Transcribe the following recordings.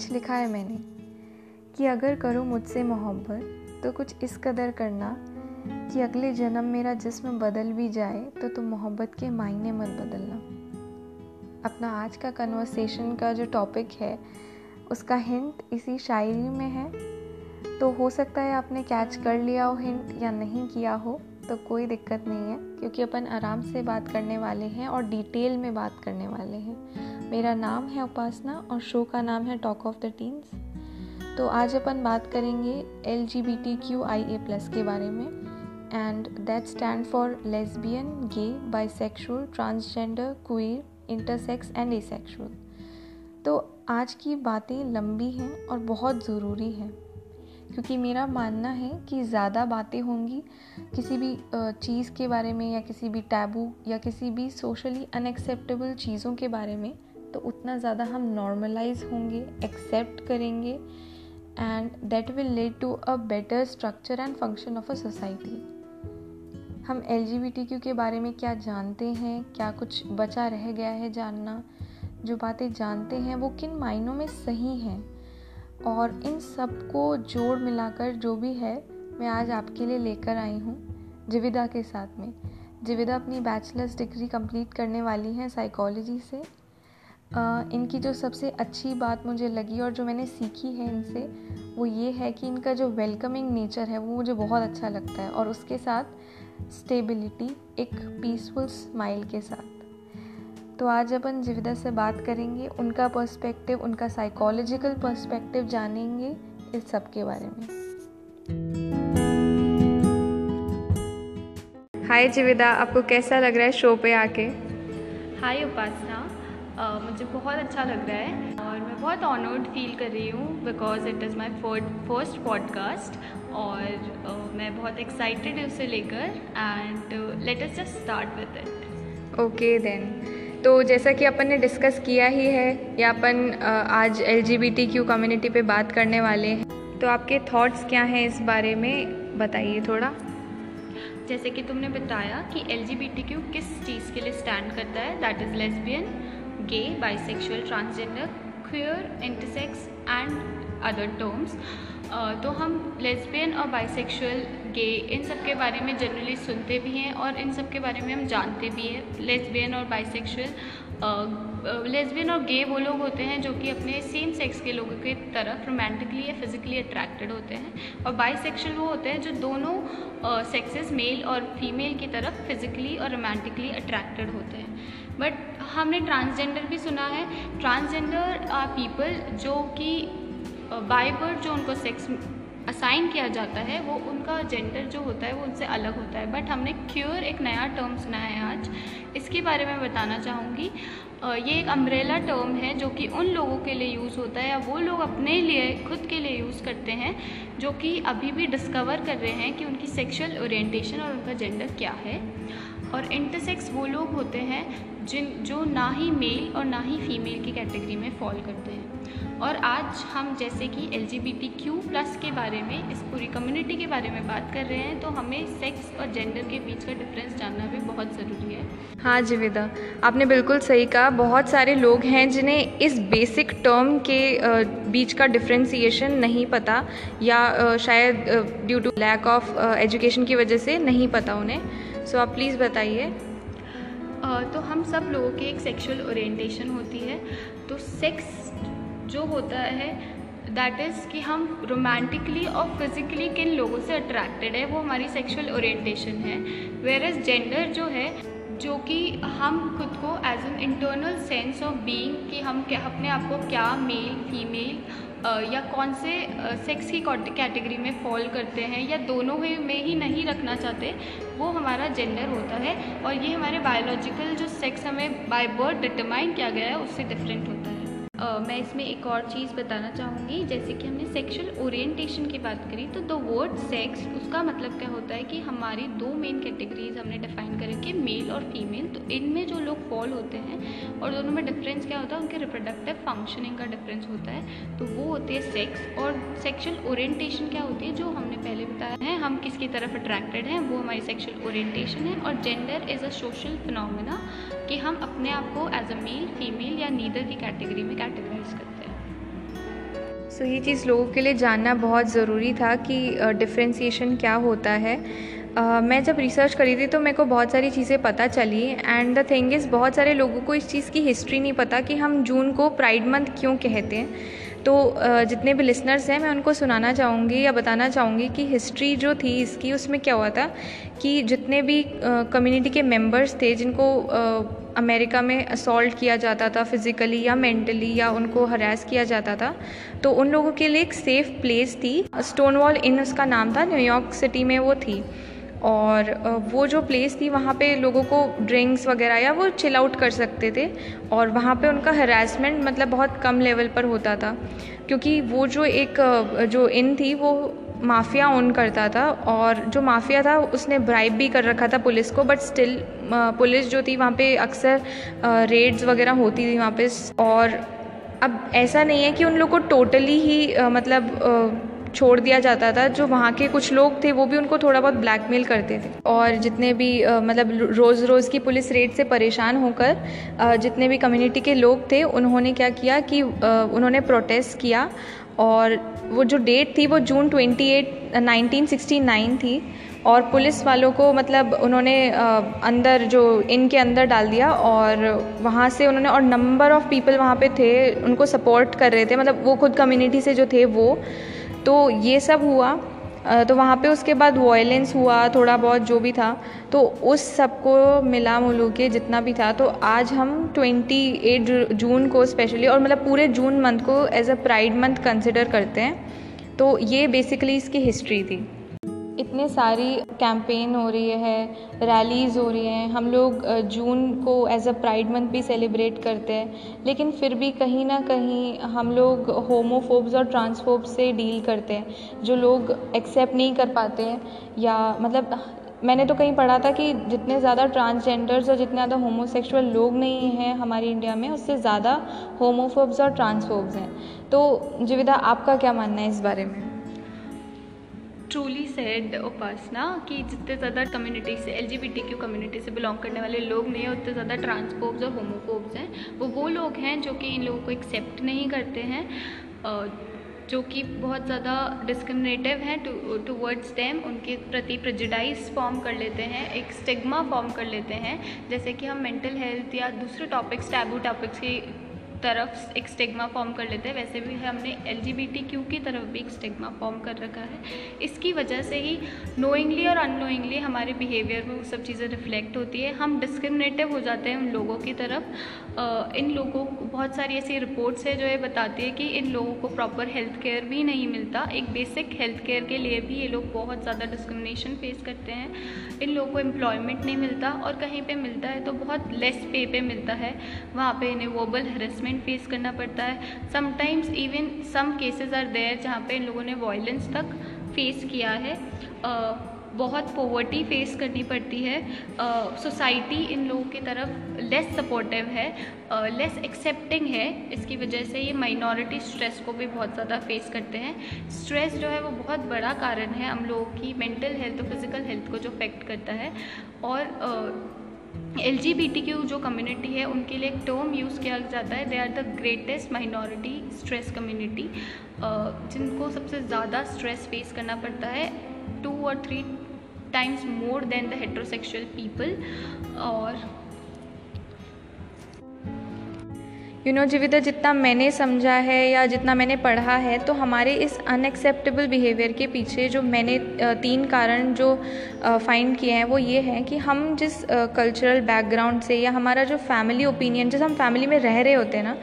कुछ लिखा है मैंने कि अगर करो मुझसे मोहब्बत तो कुछ इस कदर करना कि अगले जन्म मेरा जिस्म बदल भी जाए तो तुम मोहब्बत के मायने मत बदलना। अपना आज का कन्वर्सेशन का जो टॉपिक है, उसका हिंट इसी शायरी में है। तो हो सकता है आपने कैच कर लिया हो हिंट या नहीं किया हो। तो कोई दिक्कत नहीं है, क्योंकि अपन आराम से बात करने वाले हैं और डिटेल में बात करने वाले हैं। मेरा नाम है उपासना और शो का नाम है टॉक ऑफ़ द टीन्स तो आज अपन बात करेंगे L G B T Q I A plus के बारे में। And that stand for lesbian gay bisexual transgender queer intersex and asexual तो आज की बातें लंबी हैं और बहुत ज़रूरी हैं। क्योंकि मेरा मानना है कि ज़्यादा बातें होंगी, किसी भी चीज़ के बारे में या किसी भी टैबू या किसी भी सोशली अनएक्सेप्टेबल चीज़ों के बारे में तो उतना ज़्यादा हम नॉर्मलाइज होंगे एक्सेप्ट करेंगे and that will lead to a better structure and function of a society हम एल के बारे में क्या जानते हैं, क्या कुछ बचा रह गया है जानना, जो बातें जानते हैं, वो किन मायनों में सही हैं? और इन सबको जोड़ मिलाकर जो भी है मैं आज आपके लिए लेकर आई हूँ जिविदा के साथ में। जिविदा अपनी बैचलर्स डिग्री कंप्लीट करने वाली हैं साइकोलॉजी से। आ, इनकी जो सबसे अच्छी बात मुझे लगी और जो मैंने सीखी है इनसे वो ये है कि इनका जो वेलकमिंग नेचर है वो मुझे बहुत अच्छा लगता है और उसके साथ स्टेबिलिटी एक पीसफुल स्माइल के साथ। तो आज अपन जिविदा से बात करेंगे उनका पर्सपेक्टिव उनका साइकोलॉजिकल पर्सपेक्टिव जानेंगे इस सब के बारे में। हाय जिविदा आपको कैसा लग रहा है शो पे आके? हाय उपासना uh, मुझे बहुत अच्छा लग रहा है और मैं बहुत ऑनर्ड फील कर रही हूँ because it is my first podcast और uh, मैं बहुत एक्साइटेड हूँ उसे लेकर and let us just start with it okay then तो जैसा कि अपन ने डिस्कस किया ही है, या अपन आज L G B T Q community पर बात करने वाले हैं। तो आपके थॉट्स क्या हैं इस बारे में, बताइए थोड़ा। जैसे कि तुमने बताया कि L G B T Q किस चीज़ के लिए स्टैंड करता है that is lesbian gay bisexual transgender queer intersex and other terms तो हम लेस्बियन और बाइसेक्सुअल गे इन सब के बारे में जनरली सुनते भी हैं और इन सब के बारे में हम जानते भी हैं। लेस्बियन और बाइसेक्सुअल लेस्बियन और गे वो लोग होते हैं जो कि अपने सेम सेक्स के लोगों की तरफ़ रोमांटिकली या फिजिकली अट्रैक्टेड होते हैं और बाइसेक्सुअल वो होते हैं जो दोनों सेक्सेस मेल और फीमेल की तरफ़ फिजिकली और रोमांटिकली अट्रैक्टेड होते हैं। बट हमने ट्रांसजेंडर भी सुना है। ट्रांसजेंडर आर पीपल जो कि बाई बर्थ जो उनको सेक्स असाइन किया जाता है, वो उनका जेंडर जो होता है, वो उनसे अलग होता है। बट हमने क्योर एक नया टर्म सुना है आज। इसके बारे में बताना चाहूँगी। ये एक अम्ब्रेला टर्म है, जो कि उन लोगों के लिए यूज़ होता है, या वो लोग अपने लिए, खुद के लिए यूज़ करते हैं, जो कि अभी भी डिस्कवर कर रहे हैं कि उनकी सेक्सुअल ओरिएंटेशन और उनका जेंडर क्या है। और इंटरसेक्स वो लोग होते हैं जिन, जो ना ही मेल और ना ही फीमेल की कैटेगरी में फॉल करते हैं। और आज हम जैसे कि L G B T Q plus के बारे में, इस पूरी कम्युनिटी के बारे में बात कर रहे हैं तो हमें सेक्स और जेंडर के बीच का डिफरेंस जानना भी बहुत ज़रूरी है। हाँ जिविदा आपने बिल्कुल सही कहा, बहुत सारे लोग हैं जिन्हें इस बेसिक टर्म के बीच का डिफ्रेंसीशन नहीं पता या शायद due to lack of education की वजह से नहीं पता उन्हें। सो आप प्लीज़ बताइए। तो हम सब लोगों की एक सेक्सुअल ओरिएंटेशन होती है। तो सेक्स जो होता है दैट इज़ कि हम रोमांटिकली और फिज़िकली किन लोगों से अट्रैक्टेड है, वो हमारी सेक्सुअल ओरिएंटेशन है। वेर एज जेंडर जो है, जो कि हम खुद को as an internal sense of being कि हम क्या, अपने आप को क्या मेल फीमेल या कौन से सेक्स की कैटेगरी में फॉल करते हैं या दोनों में ही नहीं रखना चाहते, वो हमारा जेंडर होता है और ये हमारे बायोलॉजिकल जो सेक्स हमें बाय बर्थ डिटरमाइन किया गया है, उससे डिफरेंट होता है। मैं इसमें एक और चीज़ बताना चाहूँगी। जैसे कि हमने सेक्सुअल ओरिएंटेशन की बात करी तो द वर्ड सेक्स उसका मतलब क्या होता है कि हमारी दो मेन कैटेगरीज हमने डिफाइन कर रखी मेल और फीमेल तो इनमें जो लोग फॉल होते हैं और दोनों में डिफरेंस क्या होता है, उनके रिप्रोडक्टिव फंक्शनिंग का डिफरेंस होता है। तो वो होती है सेक्स और सेक्शुअल ओरिएंटेशन क्या होती है, जो हमने पहले बताया है, हम किसकी तरफ़ अट्रैक्टेड हैं, वो हमारी सेक्शुअल ओरिएंटेशन है। और gender is a social phenomena कि हम अपने आप को as a male female or neither की कैटेगरी में कैटेगराइज करते हैं। सो so, ये चीज़ लोगों के लिए जानना बहुत ज़रूरी था कि डिफ्रेंसीशन क्या होता है। uh, मैं जब रिसर्च करी थी तो मेरे को बहुत सारी चीज़ें पता चली एंड द थिंग इज़ बहुत सारे लोगों को इस चीज़ की हिस्ट्री नहीं पता कि हम जून को प्राइड मंथ क्यों कहते हैं। तो जितने भी लिसनर्स हैं, मैं उनको सुनाना चाहूँगी या बताना चाहूँगी कि हिस्ट्री जो थी इसकी, उसमें क्या हुआ था कि जितने भी कम्युनिटी के मेंबर्स थे, जिनको अमेरिका में असॉल्ट किया जाता था फिज़िकली या मेंटली या उनको हरास किया जाता था तो उन लोगों के लिए एक सेफ़ प्लेस थी। स्टोन वॉल इन उसका नाम था न्यूयॉर्क सिटी में वो थी। और वो जो प्लेस थी, वहाँ पे लोगों को ड्रिंक्स वगैरह या वो चिल आउट कर सकते थे और वहाँ पे उनका हरासमेंट मतलब बहुत कम लेवल पर होता था क्योंकि वो जो एक जो इन थी, वो माफिया ओन करता था और जो माफिया था, उसने ब्राइब भी कर रखा था पुलिस को बट स्टिल पुलिस जो थी, वहाँ पे अक्सर रेड्स वगैरह होती थी वहाँ पे और अब ऐसा नहीं है कि उन लोग को टोटली ही मतलब छोड़ दिया जाता था, जो वहाँ के कुछ लोग थे, वो भी उनको थोड़ा बहुत ब्लैकमेल करते थे। और जितने भी मतलब रोज़ रोज़ की पुलिस रेड से परेशान होकर जितने भी कम्युनिटी के लोग थे, उन्होंने क्या किया कि उन्होंने प्रोटेस्ट किया। और वो जो डेट थी, वो जून 28 1969 थी। और पुलिस वालों को मतलब उन्होंने अंदर जो इनके अंदर डाल दिया। और वहाँ से उन्होंने, और नंबर ऑफ़ पीपल वहाँ पे थे, उनको सपोर्ट कर रहे थे। मतलब वो खुद कम्युनिटी से जो थे, वो। तो ये सब हुआ। तो वहाँ पे उसके बाद वॉयलेंस हुआ, थोड़ा बहुत जो भी था। तो उस सबको मिला मुलू के जितना भी था। तो आज हम 28 जून को स्पेशली और मतलब पूरे जून मंथ को as a pride month consider करते हैं। तो ये बेसिकली इसकी हिस्ट्री थी। इतने सारी कैंपेन हो रही है रैलीज़ हो रही हैं। हम लोग जून को एज अ प्राइड मंथ भी सेलिब्रेट करते हैं, लेकिन फिर भी कहीं ना कहीं हम लोग होमोफोब्स और ट्रांसफोब्स से डील करते हैं, जो लोग एक्सेप्ट नहीं कर पाते हैं, या मतलब मैंने तो कहीं पढ़ा था कि जितने ज़्यादा ट्रांसजेंडर्स और जितने ज़्यादा होमोसेक्सुअल लोग नहीं हैं हमारी इंडिया में, उससे ज़्यादा होमोफोब्स और ट्रांसफोब्स हैं। तो जीविदा, आपका क्या मानना है इस बारे में? ट्रूली सेड उपासना, कि जितने ज़्यादा कम्युनिटी से एल कम्युनिटी से बिलोंग करने वाले लोग नहीं हैं, उतने ज़्यादा ट्रांसपोब्स और होमोफोब्स हैं। वो वो लोग हैं जो कि इन लोगों को एक्सेप्ट नहीं करते हैं जो कि बहुत ज़्यादा डिस्क्रिमिनेटिव हैं टूवर्ड्स डेम उनके प्रति प्रजिडाइज फॉर्म कर लेते हैं, एक स्टिग्मा फॉर्म कर लेते हैं। जैसे कि हम मेंटल हेल्थ या दूसरे टॉपिक्स टैबू टॉपिक्स की तरफ़ एक स्टिग्मा फॉर्म कर लेते हैं। वैसे भी हमने L G B T Q की तरफ़ भी एक स्टिग्मा फॉर्म कर रखा है। इसकी वजह से ही नोइंगली और अनोइंगली हमारे बिहेवियर में वो सब चीज़ें रिफ्लेक्ट होती है। हम डिस्क्रिमिनेटिव हो जाते हैं उन लोगों की तरफ़। इन लोगों को बहुत सारी ऐसी रिपोर्ट्स है जो ये बताती है कि इन लोगों को प्रॉपर हेल्थ केयर भी नहीं मिलता। एक बेसिक हेल्थ केयर के लिए भी ये लोग बहुत ज़्यादा डिस्क्रिमिनेशन फेस करते हैं। इन लोगों को एम्प्लॉयमेंट नहीं मिलता और कहीं पर मिलता है तो बहुत लेस पे पे मिलता है। वहाँ पर इन्हें वर्बल हरेसमेंट हरेसमेंट फेस करना पड़ता है। Sometimes even some cases are there जहाँ पे इन लोगों ने वायलेंस तक फेस किया है। बहुत पोवर्टी फेस करनी पड़ती है। सोसाइटी इन लोगों की तरफ़ लेस सपोर्टिव है। लेस एक्सेप्टिंग है। इसकी वजह से ये माइनॉरिटी स्ट्रेस को भी बहुत ज़्यादा फेस करते हैं। स्ट्रेस जो है वो बहुत बड़ा कारण है। हम लोगों की मेंटल हेल्थ और फ़िज़िकल हेल्थ को जो अफेक्ट करता है। और uh, एल जी कम्युनिटी है, उनके लिए एक टर्म यूज़ किया जाता है. They are the greatest minority stress community जिनको सबसे ज़्यादा स्ट्रेस फेस करना पड़ता है टू और three times more than the heterosexual people और यू नो जीविता, जितना मैंने समझा है या जितना मैंने पढ़ा है तो हमारे इस अनएक्सेप्टेबल बिहेवियर के पीछे जो मैंने तीन कारण जो फाइंड किए हैं, वो ये हैं कि हम जिस कल्चरल बैकग्राउंड से या हमारा जो फैमिली ओपिनियन जिस हम फैमिली में रह रहे होते हैं ना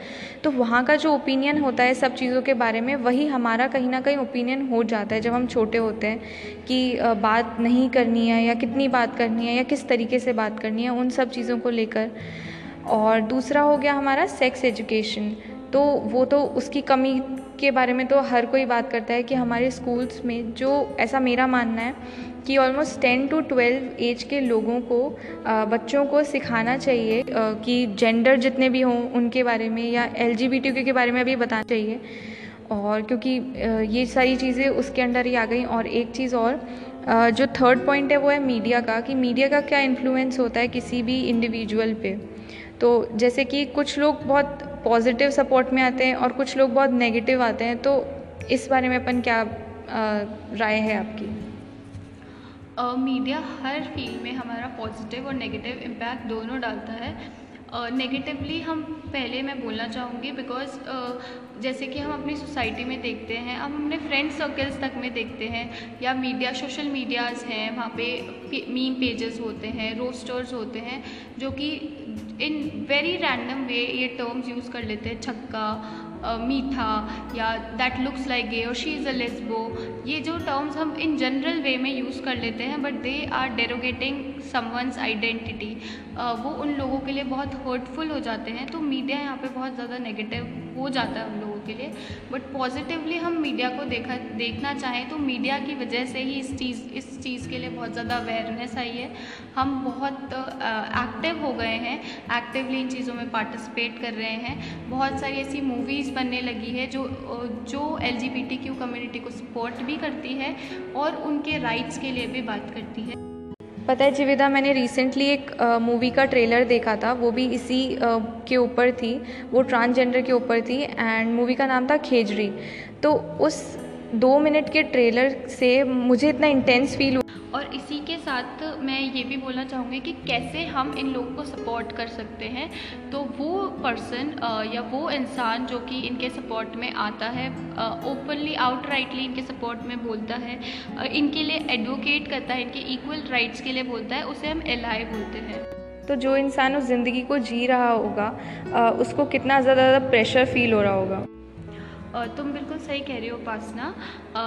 तो वहाँ का जो ओपिनियन होता है सब चीज़ों के बारे में, वही हमारा कहीं ना कहीं ओपिनियन हो जाता है जब हम छोटे होते हैं कि बात नहीं करनी है या कितनी बात करनी है या किस तरीके से बात करनी है, उन सब चीज़ों को लेकर। और दूसरा हो गया हमारा सेक्स एजुकेशन तो वो तो उसकी कमी के बारे में तो हर कोई बात करता है कि हमारे स्कूल्स में जो ऐसा मेरा मानना है कि almost ten to twelve age के लोगों को बच्चों को सिखाना चाहिए कि जेंडर जितने भी हों उनके बारे में या एल के बारे में भी बताना चाहिए। और क्योंकि ये सारी चीज़ें उसके अंडर ही आ गई। और एक चीज़ और जो थर्ड पॉइंट है वो है मीडिया का, कि मीडिया का क्या इन्फ्लुएंस होता है किसी भी इंडिविजुअल पे। तो जैसे कि कुछ लोग बहुत पॉजिटिव सपोर्ट में आते हैं और कुछ लोग बहुत नेगेटिव आते हैं तो इस बारे में अपन क्या राय है आपकी? मीडिया uh, हर फ़ील्ड में हमारा पॉजिटिव और नेगेटिव इम्पैक्ट दोनों डालता है। नेगेटिवली हम पहले मैं बोलना चाहूँगी बिकॉज़ जैसे कि हम अपनी सोसाइटी में देखते हैं, हम अपने फ्रेंड सर्कल्स तक में देखते हैं, या मीडिया सोशल मीडियाज़ हैं, वहाँ पे मीम पेजेस होते हैं रोस्टर्स होते हैं, जो कि इन वेरी रैंडम वे ये टर्म्स यूज़ कर लेते हैं, छक्का मीठा या दैट लुक्स लाइक गे और शी इज़ अ लेस्बो ये जो टर्म्स हम इन जनरल वे में यूज़ कर लेते हैं but they are derogating someone's identity वो उन लोगों के लिए बहुत हर्टफुल हो जाते हैं तो मीडिया यहाँ पे बहुत ज़्यादा नेगेटिव हो जाता है उन लोगों के लिए। बट पॉजिटिवली हम मीडिया को देखा, देखना चाहें तो मीडिया की वजह से ही इस चीज़ इस चीज़ के लिए बहुत ज़्यादा अवेयरनेस आई है। हम बहुत एक्टिव हो गए हैं। एक्टिवली इन चीज़ों में पार्टिसिपेट कर रहे हैं। बहुत सारी ऐसी मूवीज़ बनने लगी है जो जो एल कम्युनिटी को सपोर्ट भी करती है और उनके राइट्स के लिए भी बात करती है। पता है जिविदा मैंने रिसेंटली एक मूवी का ट्रेलर देखा था वो भी इसी आ, के ऊपर थी वो ट्रांसजेंडर के ऊपर थी एंड मूवी का नाम था खेजरी। तो उस दो मिनट के ट्रेलर से मुझे इतना इंटेंस फील हुआ। साथ मैं ये भी बोलना चाहूँगी कि कैसे हम इन लोगों को सपोर्ट कर सकते हैं। तो वो पर्सन या वो इंसान जो कि इनके सपोर्ट में आता है ओपनली आउटराइटली इनके सपोर्ट में बोलता है इनके लिए एडवोकेट करता है, इनके इक्वल राइट्स के लिए बोलता है, उसे हम एल बोलते हैं। तो जो इंसान उस ज़िंदगी को जी रहा होगा उसको कितना ज़्यादा प्रेशर फील हो रहा होगा। तुम बिल्कुल सही कह रही हो, उपासना।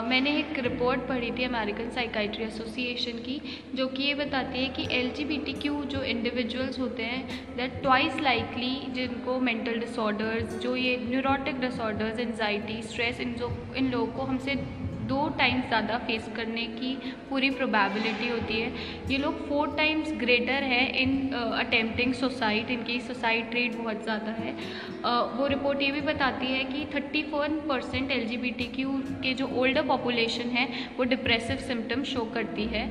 मैंने एक रिपोर्ट पढ़ी थी अमेरिकन साइकाइट्री एसोसिएशन की, जो कि ये बताती है कि एलजीबीटीक्यू जो इंडिविजुअल्स होते हैं दैट ट्वाइस लाइकली जिनको मेंटल डिसऑर्डर्स जो ये न्यूरोटिक डिसऑर्डर्स एनजाइटी स्ट्रेस इन जो, इन लोगों को हमसे दो टाइम्स ज़्यादा फेस करने की पूरी प्रोबेबिलिटी होती है। ये लोग फोर टाइम्स ग्रेटर है इन अटेम्प्टिंग सोसाइट इनकी सोसाइट रेट बहुत ज़्यादा है। Uh, वो रिपोर्ट ये भी बताती है कि थर्टी वन परसेंट एल के जो ओल्डर पॉपुलेशन है वो डिप्रेसिव सिम्टम शो करती है।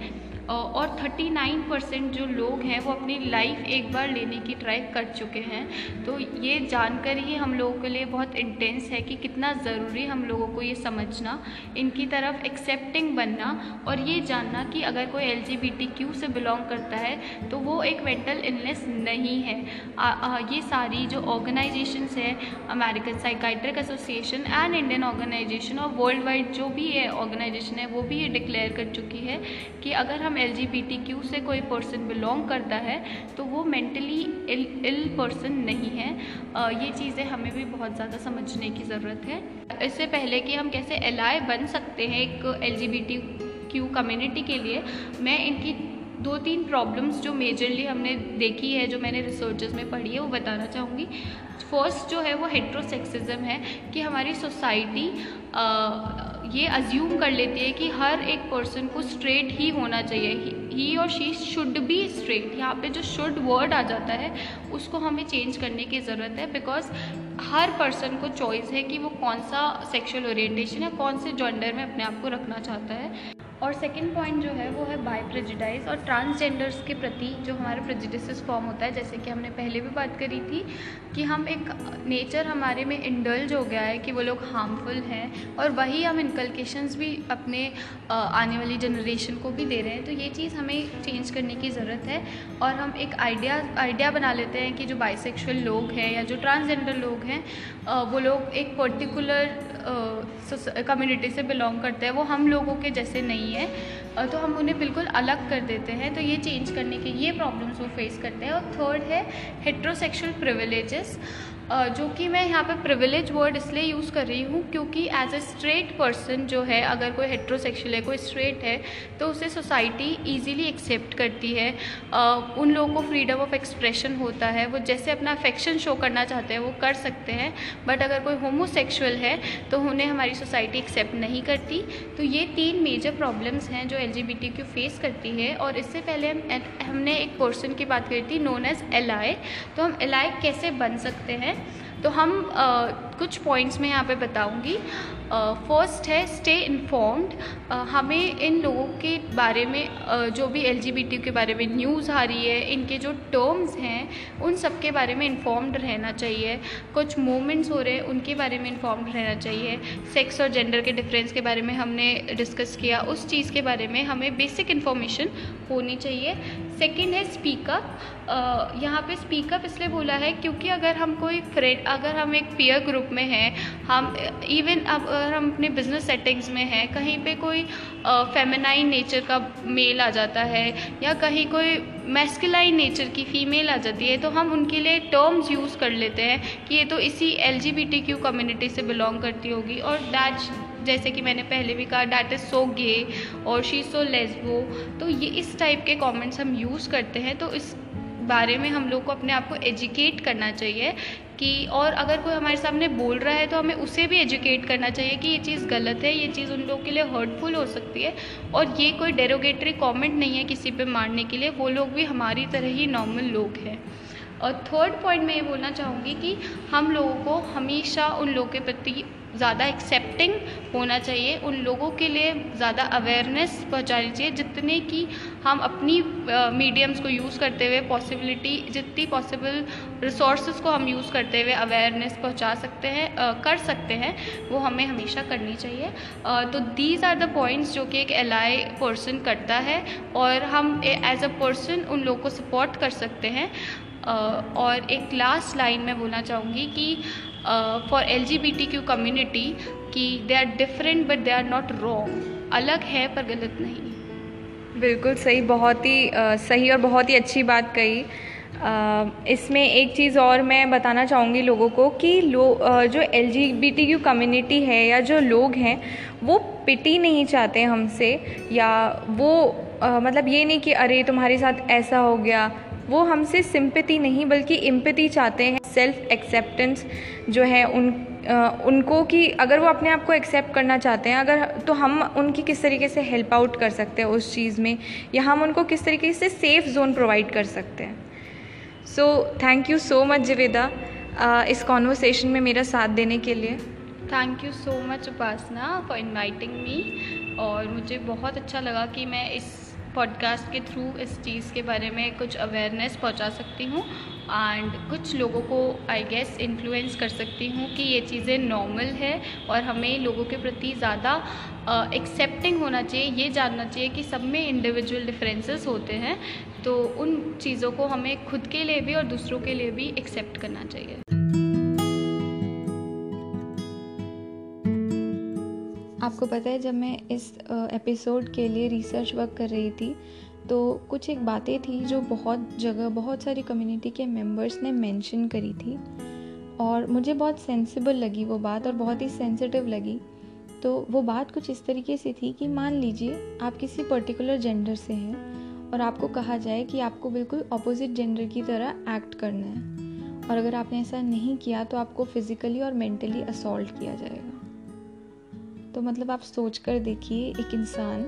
और 39 परसेंट जो लोग हैं वो अपनी लाइफ एक बार लेने की ट्राई कर चुके हैं। तो ये जानकर ही हम लोगों के लिए बहुत इंटेंस है कि कितना ज़रूरी हम लोगों को ये समझना इनकी तरफ़ एक्सेप्टिंग बनना और ये जानना कि अगर कोई एलजीबीटीक्यू से बिलोंग करता है तो वो एक मेंटल इलनेस नहीं है। आ, आ, ये सारी जो ऑर्गेनाइजेशंस है American psychiatric association and Indian organisation और वर्ल्ड वाइड जो भी ये ऑर्गेनाइजेशन है वो भी ये डिक्लेयर कर चुकी है कि अगर हम LGBTQ से कोई पर्सन बिलोंग करता है तो वो मेंटली इल पर्सन नहीं है। ये चीज़ें हमें भी बहुत ज़्यादा समझने की ज़रूरत है। इससे पहले कि हम कैसे एलआय बन सकते हैं एक एल क्यू कम्युनिटी के लिए, मैं इनकी दो तीन प्रॉब्लम्स जो मेजरली हमने देखी है, जो मैंने रिसर्चेस में पढ़ी है, वो बताना चाहूँगी। फ़र्स्ट जो है वो हेट्रोसेक्सिज्म है, कि हमारी सोसाइटी ये अज्यूम कर लेती है कि हर एक पर्सन को स्ट्रेट ही होना चाहिए। ही और शी शुड बी स्ट्रेट यहाँ पे जो शुड वर्ड आ जाता है, उसको हमें चेंज करने की ज़रूरत है बिकॉज़ हर पर्सन को चॉइस है कि वो कौन सा सेक्शुअल ओरिएंटेशन या कौन से जेंडर में अपने आप को रखना चाहता है। और सेकेंड पॉइंट जो है, वो है बाय प्रेजिडाइज और ट्रांसजेंडर्स के प्रति जो हमारा प्रेजिडिस फॉर्म होता है, जैसे कि हमने पहले भी बात करी थी कि हम एक नेचर हमारे में इंडल्ज हो गया है कि वो लोग हार्मफुल हैं और वही हम इनकलकेशंस भी अपने आने वाली जनरेशन को भी दे रहे हैं। तो ये चीज़ हमें चेंज करने की ज़रूरत है और हम एक आइडिया आइडिया बना लेते हैं कि जो बाइसेक्शुअल लोग हैं या जो ट्रांसजेंडर लोग हैं वो लोग एक पर्टिकुलर कम्युनिटी से बिलोंग करते हैं। वो हम लोगों के जैसे नहीं है तो हम उन्हें बिल्कुल अलग कर देते हैं। तो ये चेंज करने के, ये प्रॉब्लम्स वो फेस करते हैं। और थर्ड है हेट्रोसेक्शुअल प्रिविलेजेस जो कि मैं यहाँ पे प्रिविलेज वर्ड इसलिए यूज़ कर रही हूँ क्योंकि एज ए स्ट्रेट पर्सन जो है, अगर कोई हेट्रोसेक्सुअल है, कोई स्ट्रेट है तो उसे सोसाइटी इजीली एक्सेप्ट करती है। उन लोगों को फ्रीडम ऑफ़ एक्सप्रेशन होता है। वो जैसे अपना अफेक्शन शो करना चाहते हैं, वो कर सकते हैं। बट अगर कोई होमोसेक्सुअल है तो उन्हें हमारी सोसाइटी एक्सेप्ट नहीं करती। तो ये तीन मेजर प्रॉब्लम्स हैं जो एल फेस करती है। और इससे पहले हम, हमने एक पर्सन की बात करी थी नोन एज एल तो हम एल कैसे बन सकते हैं? तो हम आ, कुछ पॉइंट्स में यहाँ पे बताऊँगी। फ़र्स्ट है स्टे इन्फॉर्म्ड हमें इन लोगों के बारे में uh, जो भी एल के बारे में न्यूज़ आ रही है इनके जो टर्म्स हैं उन सब के बारे में इन्फॉर्म्ड रहना चाहिए। कुछ मूवमेंट्स हो रहे हैं उनके बारे में इन्फॉर्म्ड रहना चाहिए। सेक्स और जेंडर के डिफरेंस के बारे में हमने डिस्कस किया। उस चीज़ के बारे में हमें बेसिक इन्फॉर्मेशन होनी चाहिए। सेकेंड है स्पीकअप यहाँ पे स्पीकअप इसलिए बोला है क्योंकि अगर हम कोई फ्रेंड अगर हम एक पीयर ग्रुप में हैं, हम इवन अब अगर हम अपने बिज़नेस सेटिंग्स में हैं, कहीं पे कोई फेमिनाइन नेचर का मेल आ जाता है, या कहीं कोई मैस्कुलाइन नेचर की फ़ीमेल आ जाती है तो हम उनके लिए टर्म्स यूज़ कर लेते हैं कि ये तो इसी एल कम्युनिटी से बिलोंग करती होगी और दैट जैसे कि मैंने पहले भी कहा डैट इज़ सो गे और शी सो लेसबो तो ये इस टाइप के कमेंट्स हम यूज़ करते हैं तो इस बारे में हम लोग को अपने आप को एजुकेट करना चाहिए कि और अगर कोई हमारे सामने बोल रहा है तो हमें उसे भी एजुकेट करना चाहिए कि ये चीज़ गलत है, ये चीज़ उन लोगों के लिए हर्टफुल हो सकती है। और ये कोई डेरोगेटरी कमेंट नहीं है किसी पे मारने के लिए, वो लोग भी हमारी तरह ही नॉर्मल लोग हैं। और थर्ड पॉइंट मैं ये बोलना चाहूँगी कि हम लोगों को हमेशा उन लोगों के प्रति ज़्यादा एक्सेप्टिंग होना चाहिए उन लोगों के लिए ज़्यादा अवेयरनेस पहुँचानी चाहिए जितने की हम अपनी मीडियम्स uh, को यूज़ करते हुए पॉसिबिलिटी जितनी पॉसिबल रिसोर्स को हम यूज़ करते हुए अवेयरनेस पहुँचा सकते हैं uh, कर सकते हैं वो हमें हमेशा करनी चाहिए। uh, तो दीज आर द पॉइंट्स जो कि एक एल पर्सन करता है और हम एज अ पर्सन उन लोगों को सपोर्ट कर सकते हैं। और एक लास्ट लाइन में बोलना चाहूँगी कि for L G B T Q community कि they are different but they are not wrong अलग है पर गलत नहीं। बिल्कुल सही बहुत ही uh, सही और बहुत ही अच्छी बात कही। इसमें एक चीज़ और मैं बताना चाहूँगी लोगों को कि लो uh, जो L G B T Q community है या जो लोग हैं वो पिटी नहीं चाहते हमसे या वो uh, मतलब ये नहीं कि अरे तुम्हारे साथ ऐसा हो गया वो हमसे सिंपति नहीं बल्कि इम्पति चाहते हैं सेल्फ एक्सेप्टेंस जो है उन आ, उनको कि अगर वो अपने आप को एक्सेप्ट करना चाहते हैं अगर तो हम उनकी किस तरीके से हेल्प आउट कर सकते हैं उस चीज़ में या हम उनको किस तरीके से सेफ़ जोन प्रोवाइड कर सकते हैं। So thank you so much Jiveda इस कॉन्वर्सेशन में मेरा साथ देने के लिए। Thank you so much Upasana for inviting me और मुझे बहुत अच्छा लगा कि मैं इस पॉडकास्ट के थ्रू इस चीज़ के बारे में कुछ अवेयरनेस पहुँचा सकती हूँ एंड कुछ लोगों को आई गेस इन्फ्लुएंस कर सकती हूँ कि ये चीज़ें नॉर्मल है और हमें लोगों के प्रति ज़्यादा एक्सेप्टिंग होना चाहिए, ये जानना चाहिए कि सब में इंडिविजुअल डिफरेंसेस होते हैं तो उन चीज़ों को हमें खुद के लिए भी और दूसरों के लिए भी एक्सेप्ट करना चाहिए। आपको पता है, जब मैं इस एपिसोड के लिए रिसर्च वर्क कर रही थी तो कुछ एक बातें थी जो बहुत जगह, बहुत सारी कम्युनिटी के मेंबर्स ने मेंशन करी थी और मुझे बहुत सेंसिबल लगी वो बात और बहुत ही सेंसिटिव लगी। तो वो बात कुछ इस तरीके से थी कि मान लीजिए, आप किसी पर्टिकुलर जेंडर से हैं और आपको कहा जाए कि आपको बिल्कुल अपोजिट जेंडर की तरह एक्ट करना है और अगर आपने ऐसा नहीं किया तो आपको फिज़िकली और मेंटली असॉल्ट किया जाएगा। तो मतलब आप सोच कर देखिए, एक इंसान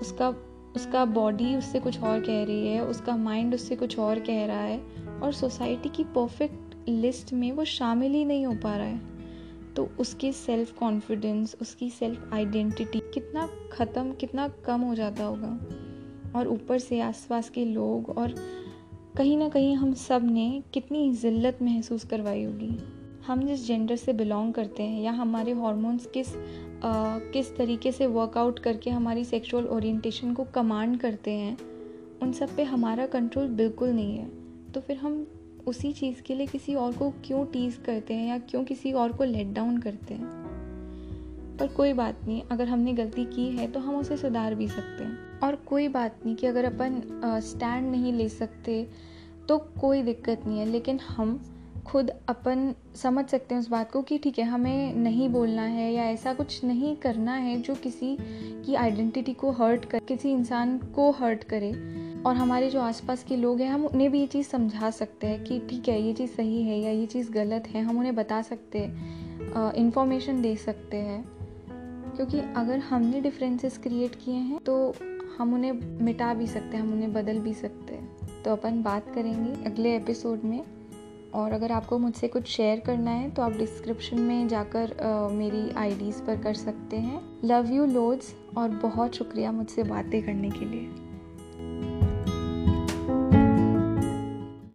उसका उसका बॉडी उससे कुछ और कह रही है, उसका माइंड उससे कुछ और कह रहा है और सोसाइटी की परफेक्ट लिस्ट में वो शामिल ही नहीं हो पा रहा है। तो उसकी सेल्फ कॉन्फिडेंस उसकी सेल्फ आइडेंटिटी कितना ख़त्म, कितना कम हो जाता होगा। और ऊपर से आसपास के लोग और कहीं ना कहीं हम सबने कितनी ज़िल्लत महसूस करवाई होगी। हम जिस जेंडर से बिलोंग करते हैं या हमारे हॉर्मोन्स किस किस तरीके से वर्कआउट करके हमारी सेक्सुअल ओरिएंटेशन को कमांड करते हैं, उन सब पे हमारा कंट्रोल बिल्कुल नहीं है। तो फिर हम उसी चीज़ के लिए किसी और को क्यों टीज़ करते हैं या क्यों किसी और को लेट डाउन करते हैं? पर कोई बात नहीं, अगर हमने गलती की है तो हम उसे सुधार भी सकते हैं। और कोई बात नहीं कि अगर अपन स्टैंड नहीं ले सकते तो कोई दिक्कत नहीं है, लेकिन हम खुद अपन समझ सकते हैं उस बात को कि ठीक है, हमें नहीं बोलना है या ऐसा कुछ नहीं करना है जो किसी की आइडेंटिटी को हर्ट कर, किसी इंसान को हर्ट करे। और हमारे जो आसपास के लोग हैं, हम उन्हें भी ये चीज़ समझा सकते हैं कि ठीक है, ये चीज़ सही है या ये चीज़ गलत है, हम उन्हें बता सकते हैं इंफॉर्मेशन दे सकते हैं। क्योंकि अगर हमने डिफरेंसेस क्रिएट किए हैं तो हम उन्हें मिटा भी सकते हैं, हम उन्हें बदल भी सकते हैं। तो अपन बात करेंगे अगले एपिसोड में। और अगर आपको मुझसे कुछ शेयर करना है तो आप डिस्क्रिप्शन में जाकर आ, मेरी आईडीज़ पर कर सकते हैं। लव यू लोड्स और बहुत शुक्रिया मुझसे बातें करने के लिए।